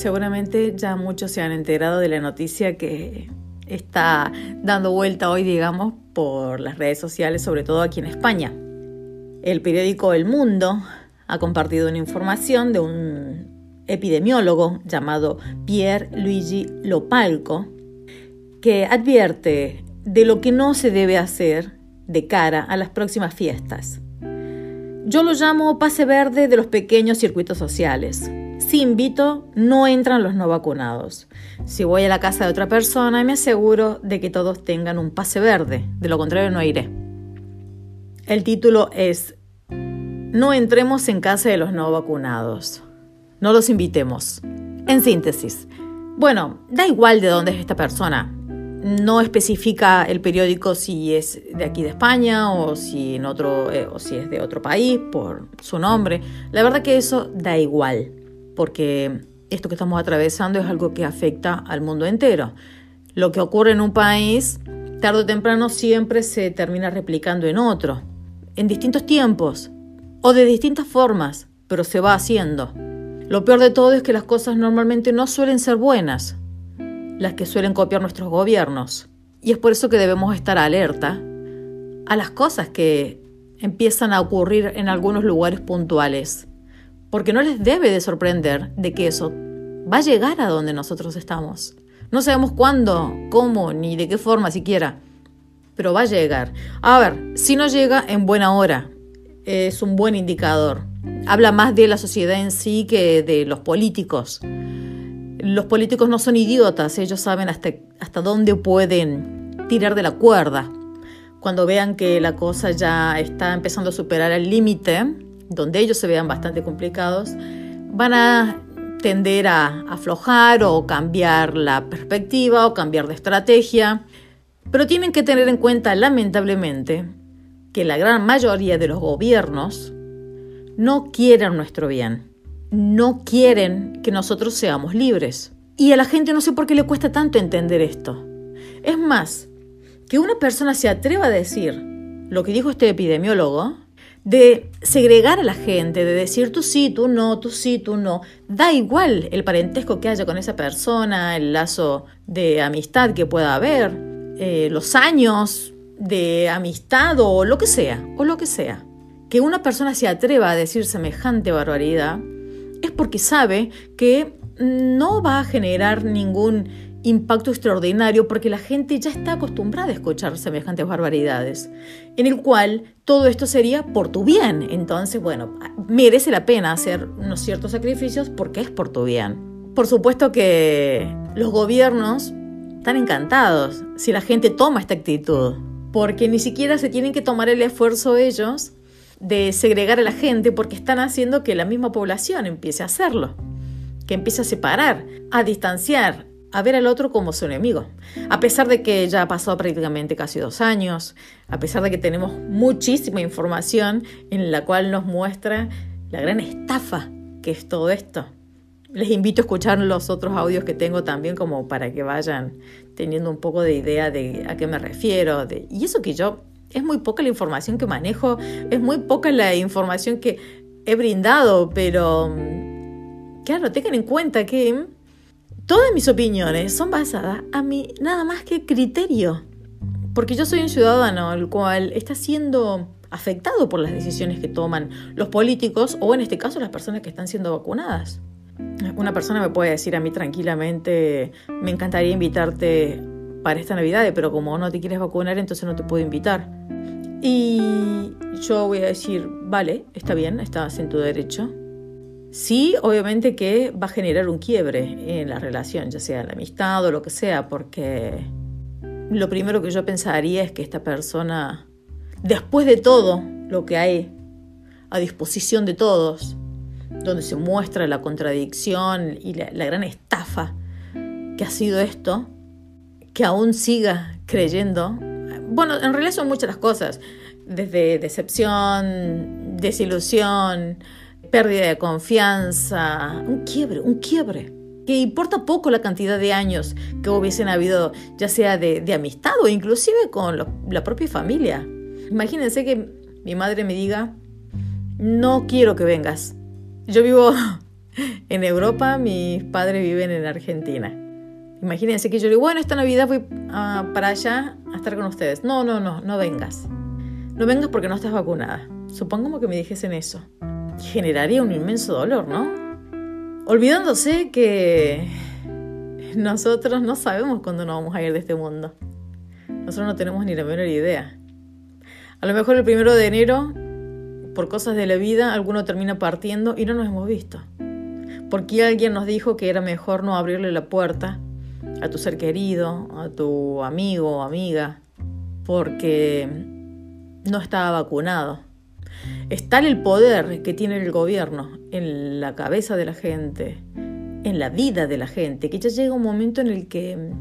seguramente ya muchos se han enterado de la noticia que está dando vuelta hoy, digamos, por las redes sociales, sobre todo aquí en España. El periódico El Mundo ha compartido una información de un epidemiólogo llamado Pierre Luigi Lopalco que advierte de lo que no se debe hacer de cara a las próximas fiestas. Yo lo llamo pase verde de los pequeños circuitos sociales. Si invito, no entran los no vacunados. Si voy a la casa de otra persona, me aseguro de que todos tengan un pase verde. De lo contrario, no iré. El título es No entremos en casa de los no vacunados. No los invitemos. En síntesis, bueno, da igual de dónde es esta persona. No especifica el periódico si es de aquí de España o si, eh, o si es de otro país por su nombre. La verdad que eso da igual porque esto que estamos atravesando es algo que afecta al mundo entero. Lo que ocurre en un país, tarde o temprano, siempre se termina replicando en otro, en distintos tiempos o de distintas formas, pero se va haciendo. Lo peor de todo es que las cosas normalmente no suelen ser buenas, las que suelen copiar nuestros gobiernos. Y es por eso que debemos estar alerta a las cosas que empiezan a ocurrir en algunos lugares puntuales porque no les debe de sorprender de que eso va a llegar a donde nosotros estamos. No sabemos cuándo, cómo, ni de qué forma siquiera, pero va a llegar. A ver, si no llega en buena hora, es un buen indicador. Habla más de la sociedad en sí que de los políticos. Los políticos no son idiotas, ellos saben hasta, hasta dónde pueden tirar de la cuerda. Cuando vean que la cosa ya está empezando a superar el límite, donde ellos se vean bastante complicados, van a tender a aflojar o cambiar la perspectiva o cambiar de estrategia, pero tienen que tener en cuenta lamentablemente que la gran mayoría de los gobiernos no quieren nuestro bien, no quieren que nosotros seamos libres. Y a la gente no sé por qué le cuesta tanto entender esto. Es más, que una persona se atreva a decir lo que dijo este epidemiólogo, de segregar a la gente, de decir tú sí, tú no, tú sí, tú no. Da igual el parentesco que haya con esa persona, el lazo de amistad que pueda haber, eh, los años de amistad o lo que sea, o lo que sea. Que una persona se atreva a decir semejante barbaridad es porque sabe que no va a generar ningún impacto extraordinario porque la gente ya está acostumbrada a escuchar semejantes barbaridades, en el cual todo esto sería por tu bien. Entonces, bueno, merece la pena hacer unos ciertos sacrificios porque es por tu bien. Por supuesto que los gobiernos están encantados si la gente toma esta actitud, porque ni siquiera se tienen que tomar el esfuerzo ellos de segregar a la gente porque están haciendo que la misma población empiece a hacerlo, que empiece a separar, a distanciar, a ver al otro como su enemigo. A pesar de que ya ha pasado prácticamente casi dos años, a pesar de que tenemos muchísima información en la cual nos muestra la gran estafa que es todo esto. Les invito a escuchar los otros audios que tengo también como para que vayan teniendo un poco de idea de a qué me refiero. De, y eso que yo, es muy poca la información que manejo, es muy poca la información que he brindado, pero claro, tengan en cuenta que Todas mis opiniones son basadas a mi nada más que criterio, porque yo soy un ciudadano el cual está siendo afectado por las decisiones que toman los políticos o en este caso las personas que están siendo vacunadas. Una persona me puede decir a mí tranquilamente, me encantaría invitarte para esta Navidad, pero como no te quieres vacunar, entonces no te puedo invitar. Y yo voy a decir, vale, está bien, estás en tu derecho. Sí, obviamente que va a generar un quiebre en la relación, ya sea la amistad o lo que sea, porque lo primero que yo pensaría es que esta persona, después de todo lo que hay a disposición de todos, donde se muestra la contradicción y la, gran estafa que ha sido esto, que aún siga creyendo, bueno, en realidad son muchas las cosas, desde decepción, desilusión, pérdida de confianza, un quiebre, un quiebre. Que importa poco la cantidad de años que hubiesen habido, ya sea de, amistad o inclusive con la propia familia. Imagínense que mi madre me diga, no quiero que vengas. Yo vivo en Europa, mis padres viven en Argentina. Imagínense que yo le digo, bueno, esta Navidad voy ah, para allá a estar con ustedes. No, no, no, no vengas. No vengas porque no estás vacunada. Supongamos que me dijesen eso. Generaría un inmenso dolor, ¿no? Olvidándose que nosotros no sabemos cuándo nos vamos a ir de este mundo. Nosotros no tenemos ni la menor idea. A lo mejor el primero de enero, por cosas de la vida, alguno termina partiendo y no nos hemos visto. Porque alguien nos dijo que era mejor no abrirle la puerta a tu ser querido, a tu amigo o amiga, porque no estaba vacunado. Es tal el poder que tiene el gobierno en la cabeza de la gente, en la vida de la gente, que ya llega un momento en el que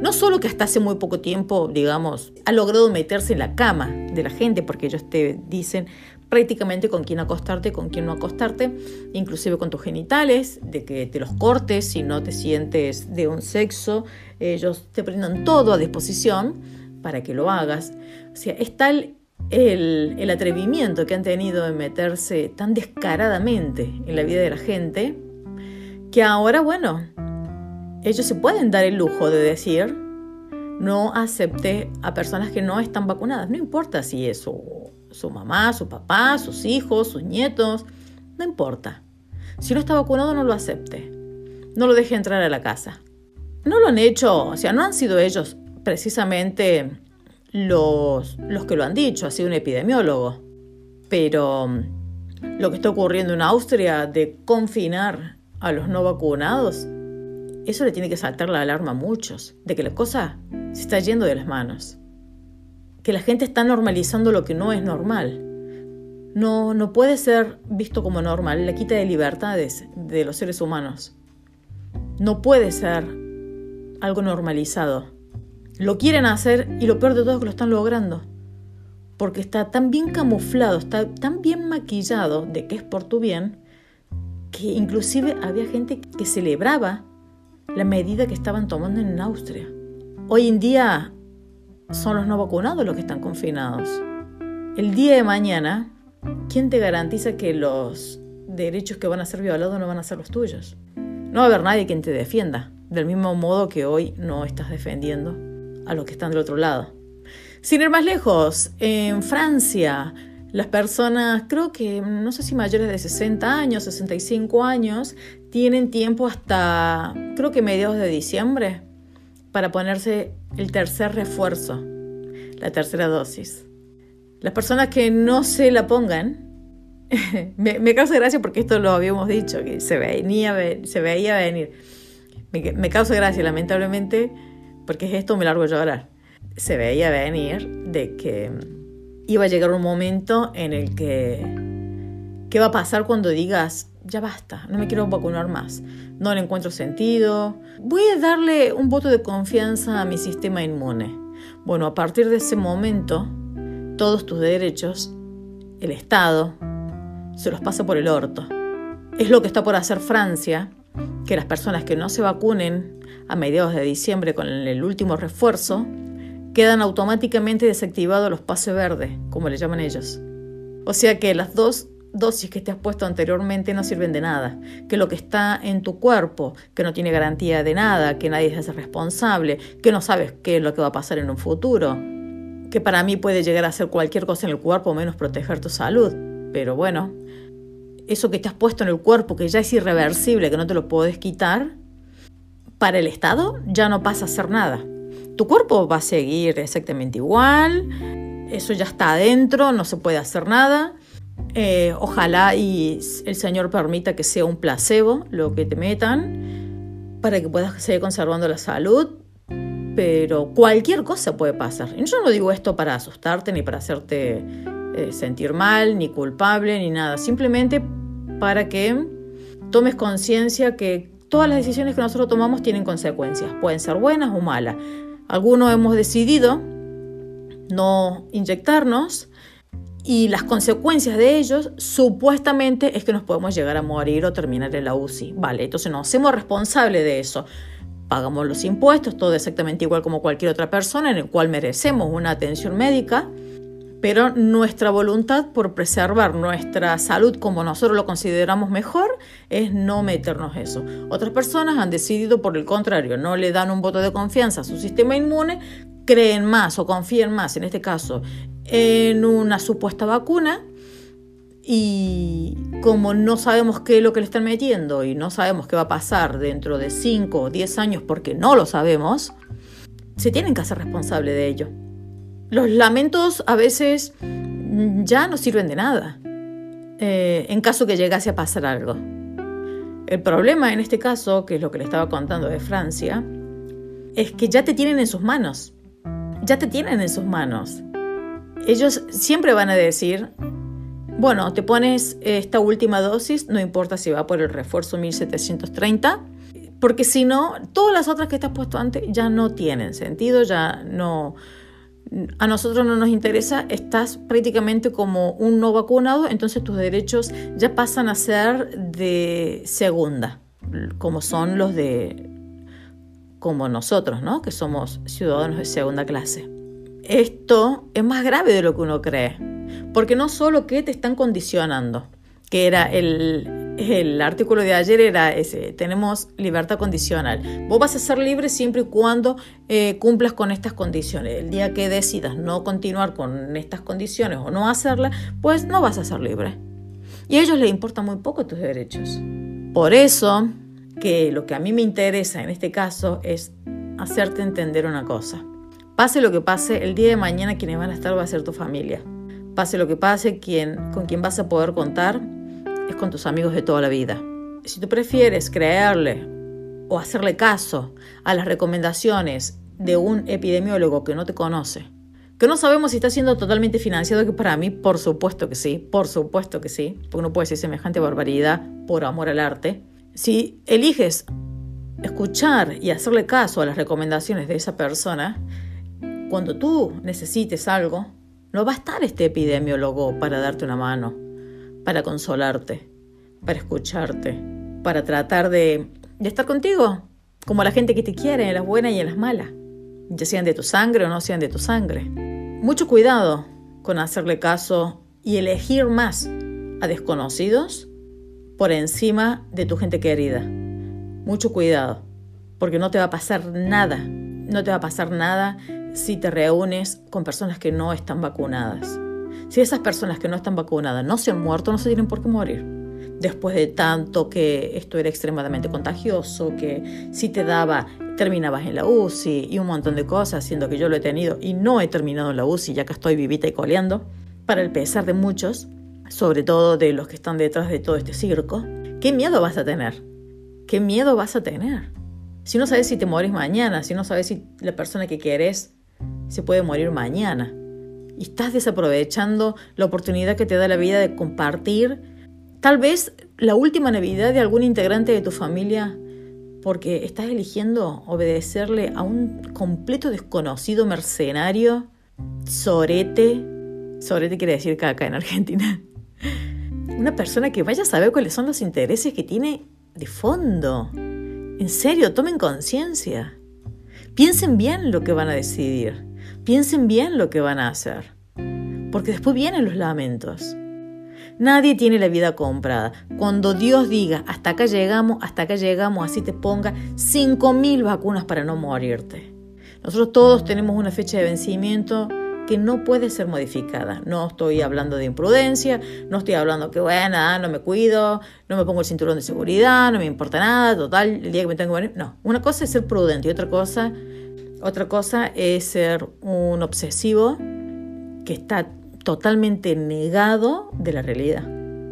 no solo que hasta hace muy poco tiempo, digamos, ha logrado meterse en la cama de la gente, porque ellos te dicen prácticamente con quién acostarte, con quién no acostarte, inclusive con tus genitales, de que te los cortes si no te sientes de un sexo, ellos te brindan todo a disposición para que lo hagas. O sea, es tal el, atrevimiento que han tenido de meterse tan descaradamente en la vida de la gente, que ahora, bueno, ellos se pueden dar el lujo de decir, no acepte a personas que no están vacunadas. No importa si es su, su, mamá, su papá, sus hijos, sus nietos. No importa. Si no está vacunado, no lo acepte. No lo deje entrar a la casa. No lo han hecho, o sea, no han sido ellos precisamente los, los que lo han dicho, ha sido un epidemiólogo. Pero mm, lo que está ocurriendo en Austria de confinar a los no vacunados eso le tiene que saltar la alarma a muchos, de que la cosa se está yendo de las manos, que la gente está normalizando lo que no es normal. No, no puede ser visto como normal la quita de libertades de los seres humanos. No puede ser algo normalizado. Lo quieren hacer y lo peor de todo es que lo están logrando. Porque está tan bien camuflado, está tan bien maquillado de que es por tu bien, que inclusive había gente que celebraba la medida que estaban tomando en Austria. Hoy en día son los no vacunados los que están confinados. El día de mañana, ¿quién te garantiza que los derechos que van a ser violados no van a ser los tuyos? No va a haber nadie quien te defienda, del mismo modo que hoy no estás defendiendo a los que están del otro lado. Sin ir más lejos, en Francia, las personas, creo que, no sé si mayores de 60 años, 65 años, tienen tiempo hasta, creo que mediados de diciembre, para ponerse el tercer refuerzo, la tercera dosis. Las personas que no se la pongan, me, causa gracia porque esto lo habíamos dicho, que se, venía, se veía venir. Me, me causa gracia, lamentablemente, porque es esto me largo llorar. Se veía venir de que iba a llegar un momento en el que, ¿qué va a pasar cuando digas, ya basta, no me quiero vacunar más, no le encuentro sentido, voy a darle un voto de confianza a mi sistema inmune? Bueno, a partir de ese momento, todos tus derechos, el Estado, se los pasa por el orto. Es lo que está por hacer Francia, que las personas que no se vacunen a mediados de diciembre con el último refuerzo quedan automáticamente desactivados los pases verdes, como le llaman ellos. O sea que las dos dosis que te has puesto anteriormente no sirven de nada, que lo que está en tu cuerpo, que no tiene garantía de nada, que nadie hace responsable, que no sabes qué es lo que va a pasar en un futuro, que para mí puede llegar a hacer cualquier cosa en el cuerpo menos proteger tu salud. Pero bueno, eso que te has puesto en el cuerpo, que ya es irreversible, que no te lo puedes quitar, para el Estado ya no pasa a ser nada. Tu cuerpo va a seguir exactamente igual, eso ya está adentro, no se puede hacer nada. Eh, ojalá y el Señor permita que sea un placebo lo que te metan para que puedas seguir conservando la salud, pero cualquier cosa puede pasar. Yo no digo esto para asustarte ni para hacerte eh, sentir mal, ni culpable, ni nada, simplemente para que tomes conciencia que todas las decisiones que nosotros tomamos tienen consecuencias, pueden ser buenas o malas. Algunos hemos decidido no inyectarnos y las consecuencias de ellos supuestamente es que nos podemos llegar a morir o terminar en la UCI. Vale, entonces nos hacemos responsables de eso. Pagamos los impuestos, todo exactamente igual como cualquier otra persona en el cual merecemos una atención médica, pero nuestra voluntad por preservar nuestra salud como nosotros lo consideramos mejor es no meternos eso. Otras personas han decidido por el contrario, no le dan un voto de confianza a su sistema inmune, creen más o confían más, en este caso, en una supuesta vacuna y como no sabemos qué es lo que le están metiendo y no sabemos qué va a pasar dentro de 5 o 10 años porque no lo sabemos, se tienen que hacer responsable de ello. Los lamentos a veces ya no sirven de nada eh, en caso que llegase a pasar algo. El problema en este caso, que es lo que le estaba contando de Francia, es que ya te tienen en sus manos. Ya te tienen en sus manos. Ellos siempre van a decir, bueno, te pones esta última dosis, no importa si va por el refuerzo 1730, porque si no, todas las otras que te has puesto antes ya no tienen sentido, ya no... A nosotros no nos interesa, estás prácticamente como un no vacunado, entonces tus derechos ya pasan a ser de segunda, como son los de como nosotros, ¿no? Que somos ciudadanos de segunda clase. Esto es más grave de lo que uno cree. Porque no solo que te están condicionando, que era el, el artículo de ayer era ese, tenemos libertad condicional. Vos vas a ser libre siempre y cuando eh, cumplas con estas condiciones. El día que decidas no continuar con estas condiciones o no hacerlas, pues no vas a ser libre. Y a ellos les importan muy poco tus derechos. Por eso que lo que a mí me interesa en este caso es hacerte entender una cosa. Pase lo que pase, el día de mañana quienes van a estar va a ser tu familia. Pase lo que pase, quien, con quien vas a poder contar es con tus amigos de toda la vida. Si tú prefieres creerle o hacerle caso a las recomendaciones de un epidemiólogo que no te conoce, que no sabemos si está siendo totalmente financiado, que para mí, por supuesto que sí, por supuesto que sí, porque no puede ser semejante barbaridad por amor al arte. Si eliges escuchar y hacerle caso a las recomendaciones de esa persona, cuando tú necesites algo, no va a estar este epidemiólogo para darte una mano, para consolarte, para escucharte, para tratar de, estar contigo, como la gente que te quiere, en las buenas y en las malas, ya sean de tu sangre o no sean de tu sangre. Mucho cuidado con hacerle caso y elegir más a desconocidos por encima de tu gente querida. Mucho cuidado, porque no te va a pasar nada, no te va a pasar nada si te reúnes con personas que no están vacunadas. Si esas personas que no están vacunadas no se han muerto, no se tienen por qué morir. Después de tanto que esto era extremadamente contagioso, que si te daba, terminabas en la UCI y un montón de cosas, siendo que yo lo he tenido y no he terminado en la UCI, ya que estoy vivita y coleando, para el pesar de muchos, sobre todo de los que están detrás de todo este circo, ¿qué miedo vas a tener? ¿Qué miedo vas a tener? Si no sabes si te morís mañana, si no sabes si la persona que querés se puede morir mañana. Y estás desaprovechando la oportunidad que te da la vida de compartir tal vez la última Navidad de algún integrante de tu familia porque estás eligiendo obedecerle a un completo desconocido mercenario, sorete, sorete quiere decir caca en Argentina, una persona que vaya a saber cuáles son los intereses que tiene de fondo. En serio, tomen conciencia. Piensen bien lo que van a decidir. Piensen bien lo que van a hacer. Porque después vienen los lamentos. Nadie tiene la vida comprada. Cuando Dios diga, hasta acá llegamos, hasta acá llegamos, así te ponga 5.000 vacunas para no morirte. Nosotros todos tenemos una fecha de vencimiento que no puede ser modificada. No estoy hablando de imprudencia, no estoy hablando que, bueno, ah, no me cuido, no me pongo el cinturón de seguridad, no me importa nada, total, el día que me tengo que morir. No, una cosa es ser prudente y otra cosa, otra cosa es ser un obsesivo que está totalmente negado de la realidad.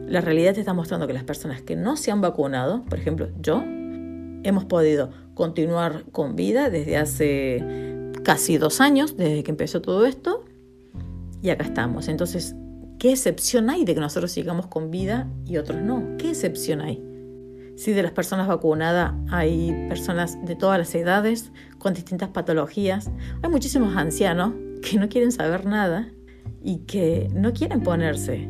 La realidad te está mostrando que las personas que no se han vacunado, por ejemplo, yo, hemos podido continuar con vida desde hace casi dos años desde que empezó todo esto y acá estamos. Entonces, ¿qué excepción hay de que nosotros sigamos con vida y otros no? ¿Qué excepción hay? Si de las personas vacunadas hay personas de todas las edades con distintas patologías, hay muchísimos ancianos que no quieren saber nada y que no quieren ponerse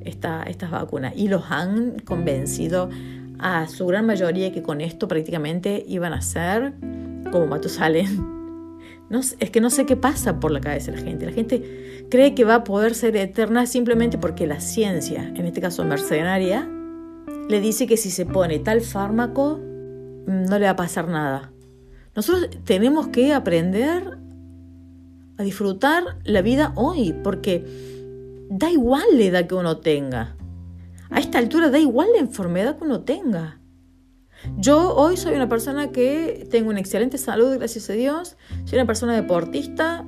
esta, estas vacunas y los han convencido a su gran mayoría que con esto prácticamente iban a ser como Matusalén No, es que no sé qué pasa por la cabeza de la gente. La gente cree que va a poder ser eterna simplemente porque la ciencia, en este caso mercenaria, le dice que si se pone tal fármaco mm, no le va a pasar nada. Nosotros tenemos que aprender a disfrutar la vida hoy, porque da igual la edad que uno tenga. A esta altura da igual la enfermedad que uno tenga. Yo hoy soy una persona que tengo una excelente salud, gracias a Dios. Soy una persona deportista,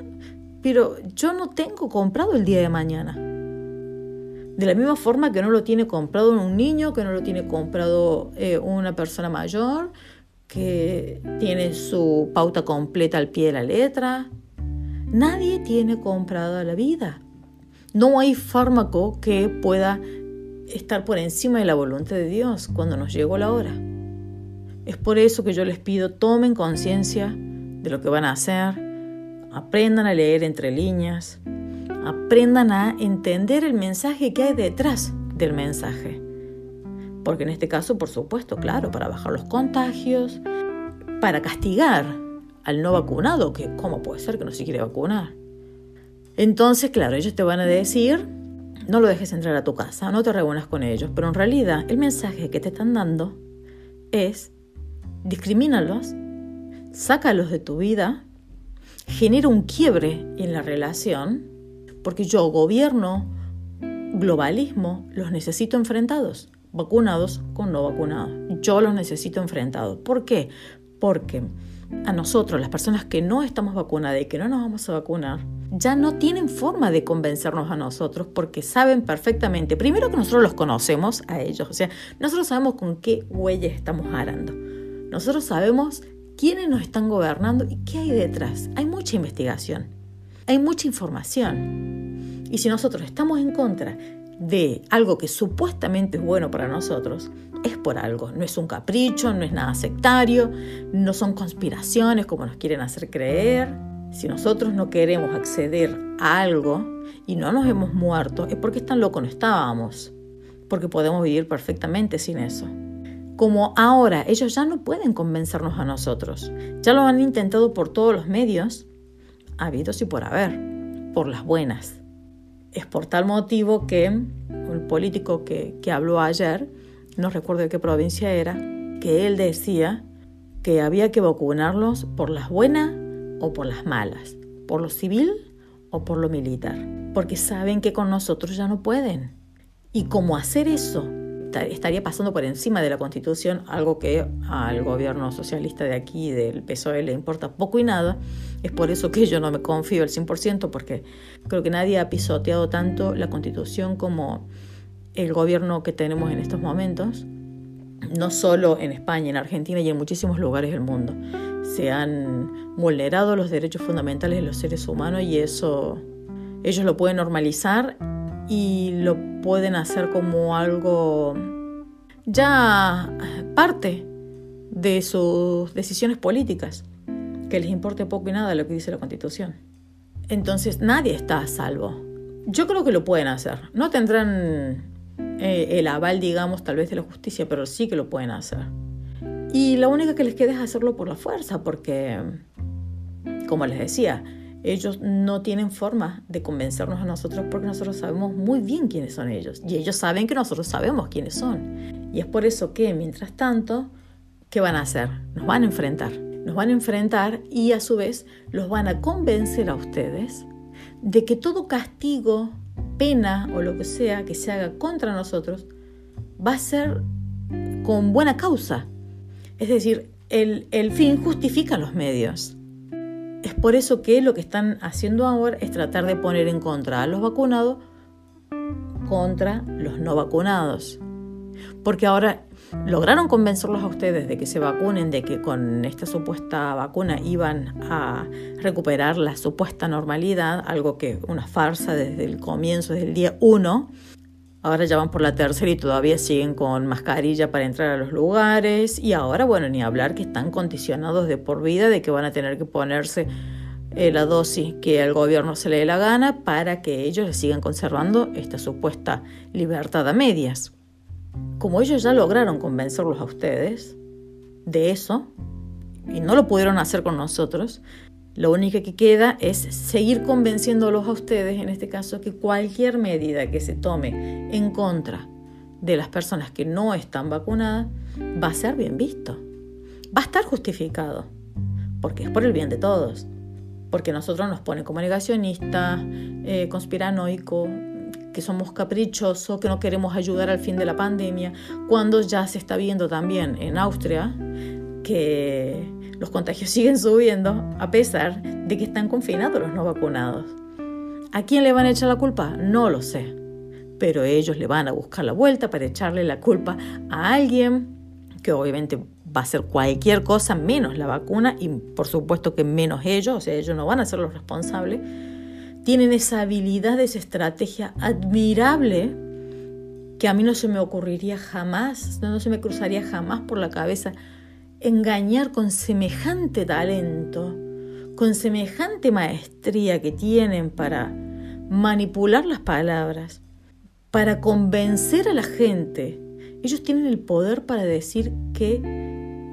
pero yo no tengo comprado el día de mañana. De la misma forma que no lo tiene comprado un niño, que no lo tiene comprado eh, una persona mayor, que tiene su pauta completa al pie de la letra. Nadie tiene comprada la vida. No hay fármaco que pueda estar por encima de la voluntad de Dios cuando nos llegó la hora. Es por eso que yo les pido, tomen conciencia de lo que van a hacer, aprendan a leer entre líneas, aprendan a entender el mensaje que hay detrás del mensaje. Porque en este caso, por supuesto, claro, para bajar los contagios, para castigar al no vacunado, que cómo puede ser que no se quiere vacunar. Entonces, claro, ellos te van a decir, no lo dejes entrar a tu casa, no te reúnas con ellos, pero en realidad el mensaje que te están dando es, discrimínalos, sácalos de tu vida, genera un quiebre en la relación, porque yo, gobierno, globalismo, los necesito enfrentados vacunados con no vacunados. Yo los necesito enfrentados. ¿Por qué? Porque a nosotros, las personas que no estamos vacunadas y que no nos vamos a vacunar, ya no tienen forma de convencernos a nosotros porque saben perfectamente, primero que nosotros los conocemos a ellos, o sea, nosotros sabemos con qué huellas estamos arando. Nosotros sabemos quiénes nos están gobernando y qué hay detrás. Hay mucha investigación, hay mucha información. Y si nosotros estamos en contra de algo que supuestamente es bueno para nosotros, es por algo. No es un capricho, no es nada sectario, no son conspiraciones como nos quieren hacer creer. Si nosotros no queremos acceder a algo y no nos hemos muerto, es porque tan loco no estábamos, porque podemos vivir perfectamente sin eso. Como ahora ellos ya no pueden convencernos a nosotros, ya lo han intentado por todos los medios, habidos y por haber, por las buenas es por tal motivo que el político que, que habló ayer, no recuerdo de qué provincia era, que él decía que había que vacunarlos por las buenas o por las malas, por lo civil o por lo militar, porque saben que con nosotros ya no pueden. Y cómo hacer eso estaría pasando por encima de la Constitución, algo que al gobierno socialista de aquí, del PSOE, le importa poco y nada. Es por eso que yo no me confío al 100%, porque creo que nadie ha pisoteado tanto la Constitución como el gobierno que tenemos en estos momentos, no solo en España, en Argentina y en muchísimos lugares del mundo. Se han vulnerado los derechos fundamentales de los seres humanos y eso ellos lo pueden normalizar y lo pueden hacer como algo ya parte de sus decisiones políticas, que les importe poco y nada lo que dice la Constitución. Entonces nadie está a salvo. Yo creo que lo pueden hacer. No tendrán eh, el aval, digamos, tal vez de la justicia, pero sí que lo pueden hacer. Y la única que les queda es hacerlo por la fuerza, porque, como les decía, ellos no tienen forma de convencernos a nosotros porque nosotros sabemos muy bien quiénes son ellos y ellos saben que nosotros sabemos quiénes son. Y es por eso que, mientras tanto, ¿qué van a hacer? Nos van a enfrentar. Nos van a enfrentar y a su vez los van a convencer a ustedes de que todo castigo, pena o lo que sea que se haga contra nosotros va a ser con buena causa. Es decir, el, el fin justifica los medios. Es por eso que lo que están haciendo ahora es tratar de poner en contra a los vacunados contra los no vacunados. Porque ahora lograron convencerlos a ustedes de que se vacunen, de que con esta supuesta vacuna iban a recuperar la supuesta normalidad, algo que una farsa desde el comienzo, desde el día 1. Ahora ya van por la tercera y todavía siguen con mascarilla para entrar a los lugares. Y ahora, bueno, ni hablar que están condicionados de por vida de que van a tener que ponerse eh, la dosis que al gobierno se le dé la gana para que ellos sigan conservando esta supuesta libertad a medias. Como ellos ya lograron convencerlos a ustedes de eso, y no lo pudieron hacer con nosotros, Lo único que queda es seguir convenciéndolos a ustedes, en este caso, que cualquier medida que se tome en contra de las personas que no están vacunadas va a ser bien visto. Va a estar justificado, porque es por el bien de todos. Porque nosotros nos pone como negacionistas, eh, conspiranoico, que somos caprichosos, que no queremos ayudar al fin de la pandemia, cuando ya se está viendo también en Austria que los contagios siguen subiendo a pesar de que están confinados los no vacunados. ¿A quién le van a echar la culpa? No lo sé. Pero ellos le van a buscar la vuelta para echarle la culpa a alguien que obviamente va a hacer cualquier cosa menos la vacuna y por supuesto que menos ellos, o sea, ellos no van a ser los responsables. Tienen esa habilidad, esa estrategia admirable que a mí no se me ocurriría jamás, no se me cruzaría jamás por la cabeza engañar con semejante talento, con semejante maestría que tienen para manipular las palabras, para convencer a la gente. Ellos tienen el poder para decir que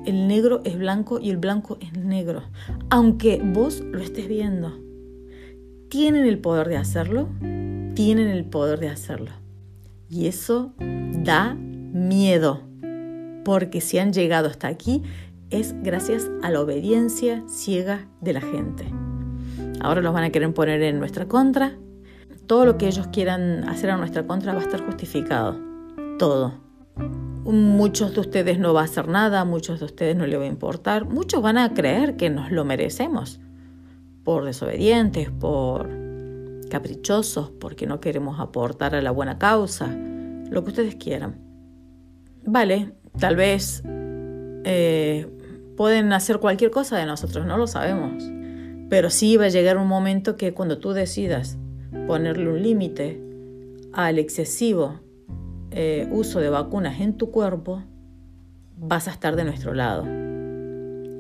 el negro es blanco y el blanco es negro, aunque vos lo estés viendo. ¿Tienen el poder de hacerlo? Tienen el poder de hacerlo. Y eso da miedo porque si han llegado hasta aquí es gracias a la obediencia ciega de la gente. Ahora los van a querer poner en nuestra contra. Todo lo que ellos quieran hacer a nuestra contra va a estar justificado. Todo. Muchos de ustedes no va a hacer nada, muchos de ustedes no le va a importar, muchos van a creer que nos lo merecemos por desobedientes, por caprichosos, porque no queremos aportar a la buena causa, lo que ustedes quieran. Vale, Tal vez eh, pueden hacer cualquier cosa de nosotros, no lo sabemos. Pero sí va a llegar un momento que cuando tú decidas ponerle un límite al excesivo eh, uso de vacunas en tu cuerpo, vas a estar de nuestro lado.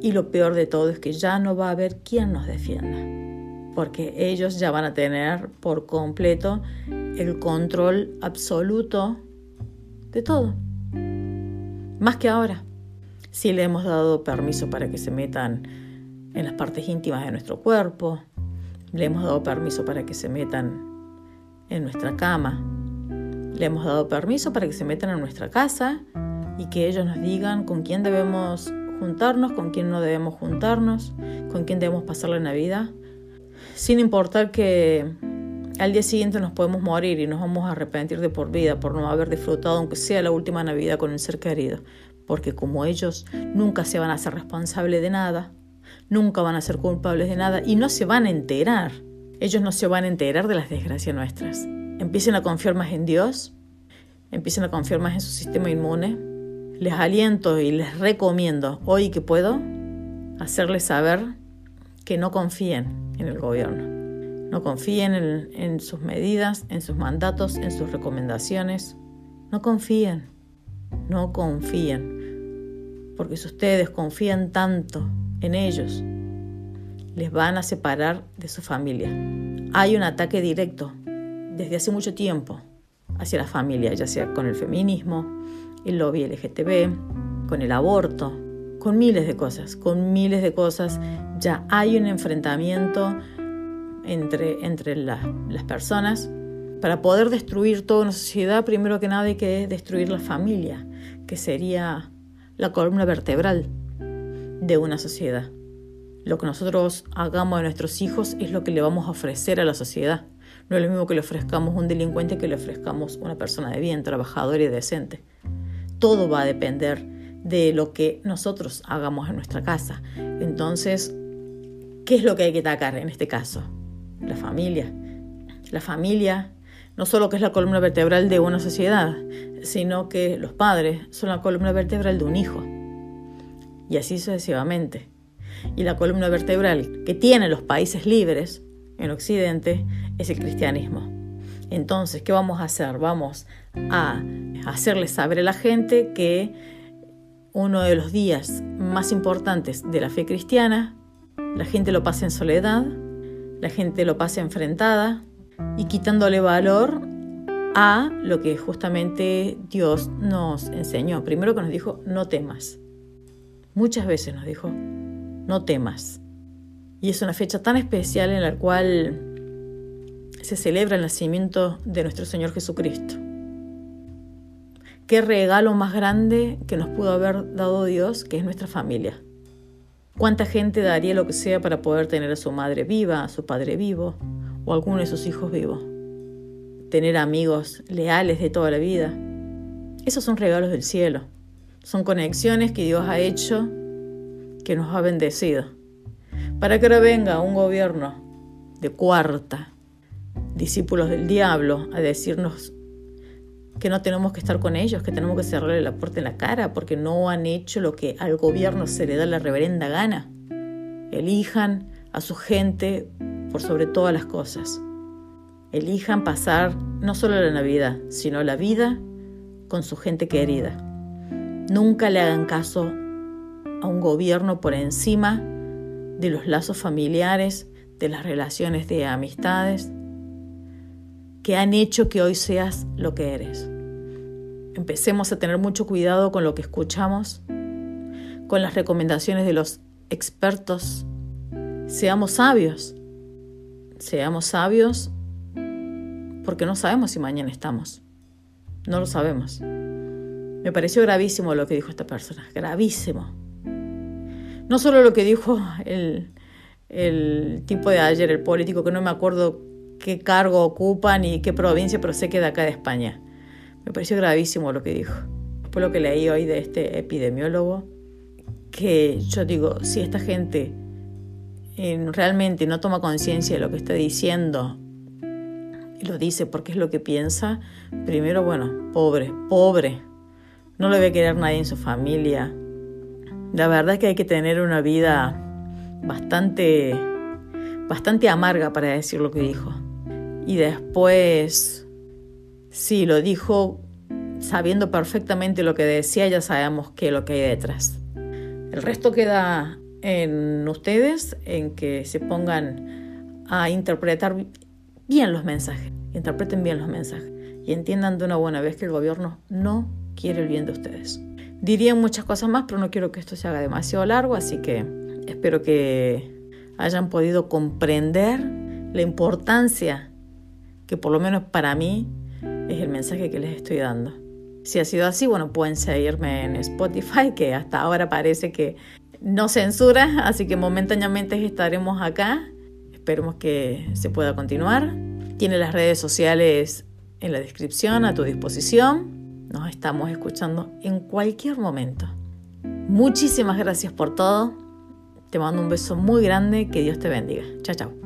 Y lo peor de todo es que ya no va a haber quien nos defienda, porque ellos ya van a tener por completo el control absoluto de todo más que ahora. Si le hemos dado permiso para que se metan en las partes íntimas de nuestro cuerpo, le hemos dado permiso para que se metan en nuestra cama, le hemos dado permiso para que se metan en nuestra casa y que ellos nos digan con quién debemos juntarnos, con quién no debemos juntarnos, con quién debemos pasar la Navidad, sin importar que al día siguiente nos podemos morir y nos vamos a arrepentir de por vida por no haber disfrutado, aunque sea la última Navidad, con el ser querido. Porque como ellos nunca se van a ser responsables de nada, nunca van a ser culpables de nada y no se van a enterar. Ellos no se van a enterar de las desgracias nuestras. Empiecen a confiar más en Dios, empiecen a confiar más en su sistema inmune. Les aliento y les recomiendo hoy que puedo hacerles saber que no confíen en el gobierno no confíen en, sus medidas, en sus mandatos, en sus recomendaciones. No confíen, no confíen. Porque si ustedes confían tanto en ellos, les van a separar de su familia. Hay un ataque directo desde hace mucho tiempo hacia la familia, ya sea con el feminismo, el lobby LGTB, con el aborto, con miles de cosas, con miles de cosas. Ya hay un enfrentamiento entre, entre las personas. Para poder destruir toda una sociedad, primero que nada hay que destruir la familia, que sería la columna vertebral de una sociedad. Lo que nosotros hagamos a nuestros hijos es lo que le vamos a ofrecer a la sociedad. No es lo mismo que le ofrezcamos un delincuente que le ofrezcamos una persona de bien, trabajadora y decente. Todo va a depender de lo que nosotros hagamos en nuestra casa. Entonces, ¿qué es lo que hay que atacar en este caso? la familia. La familia no solo que es la columna vertebral de una sociedad, sino que los padres son la columna vertebral de un hijo. Y así sucesivamente. Y la columna vertebral que tienen los países libres en Occidente es el cristianismo. Entonces, ¿qué vamos a hacer? Vamos a hacerle saber a la gente que uno de los días más importantes de la fe cristiana, la gente lo pasa en soledad, la gente lo pasa enfrentada y quitándole valor a lo que justamente Dios nos enseñó. Primero que nos dijo, no temas. Muchas veces nos dijo, no temas. Y es una fecha tan especial en la cual se celebra el nacimiento de nuestro Señor Jesucristo. Qué regalo más grande que nos pudo haber dado Dios, que es nuestra familia. ¿Cuánta gente daría lo que sea para poder tener a su madre viva, a su padre vivo o alguno de sus hijos vivos? Tener amigos leales de toda la vida. Esos son regalos del cielo. Son conexiones que Dios ha hecho, que nos ha bendecido. Para que ahora venga un gobierno de cuarta, discípulos del diablo, a decirnos que no tenemos que estar con ellos, que tenemos que cerrarle la puerta en la cara porque no han hecho lo que al gobierno se le da la reverenda gana. Elijan a su gente por sobre todas las cosas. Elijan pasar no solo la Navidad, sino la vida con su gente querida. Nunca le hagan caso a un gobierno por encima de los lazos familiares, de las relaciones de amistades que han hecho que hoy seas lo que eres. Empecemos a tener mucho cuidado con lo que escuchamos, con las recomendaciones de los expertos. Seamos sabios. Seamos sabios porque no sabemos si mañana estamos. No lo sabemos. Me pareció gravísimo lo que dijo esta persona, gravísimo. No solo lo que dijo el, el tipo de ayer, el político, que no me acuerdo qué cargo ocupa ni qué provincia, pero que de acá de España. Me pareció gravísimo lo que dijo. Después lo que leí hoy de este epidemiólogo, que yo digo, si esta gente eh, realmente no toma conciencia de lo que está diciendo y lo dice porque es lo que piensa, primero, bueno, pobre, pobre. No le voy a querer nadie en su familia. La verdad es que hay que tener una vida bastante, bastante amarga para decir lo que dijo. Y después Sí, lo dijo sabiendo perfectamente lo que decía, ya sabemos qué es lo que hay detrás. El resto queda en ustedes, en que se pongan a interpretar bien los mensajes, interpreten bien los mensajes y entiendan de una buena vez que el gobierno no quiere el bien de ustedes. Diría muchas cosas más, pero no quiero que esto se haga demasiado largo, así que espero que hayan podido comprender la importancia que por lo menos para mí es el mensaje que les estoy dando. Si ha sido así, bueno, pueden seguirme en Spotify, que hasta ahora parece que no censura, así que momentáneamente estaremos acá. Esperemos que se pueda continuar. Tiene las redes sociales en la descripción a tu disposición. Nos estamos escuchando en cualquier momento. Muchísimas gracias por todo. Te mando un beso muy grande. Que Dios te bendiga. Chao, chao.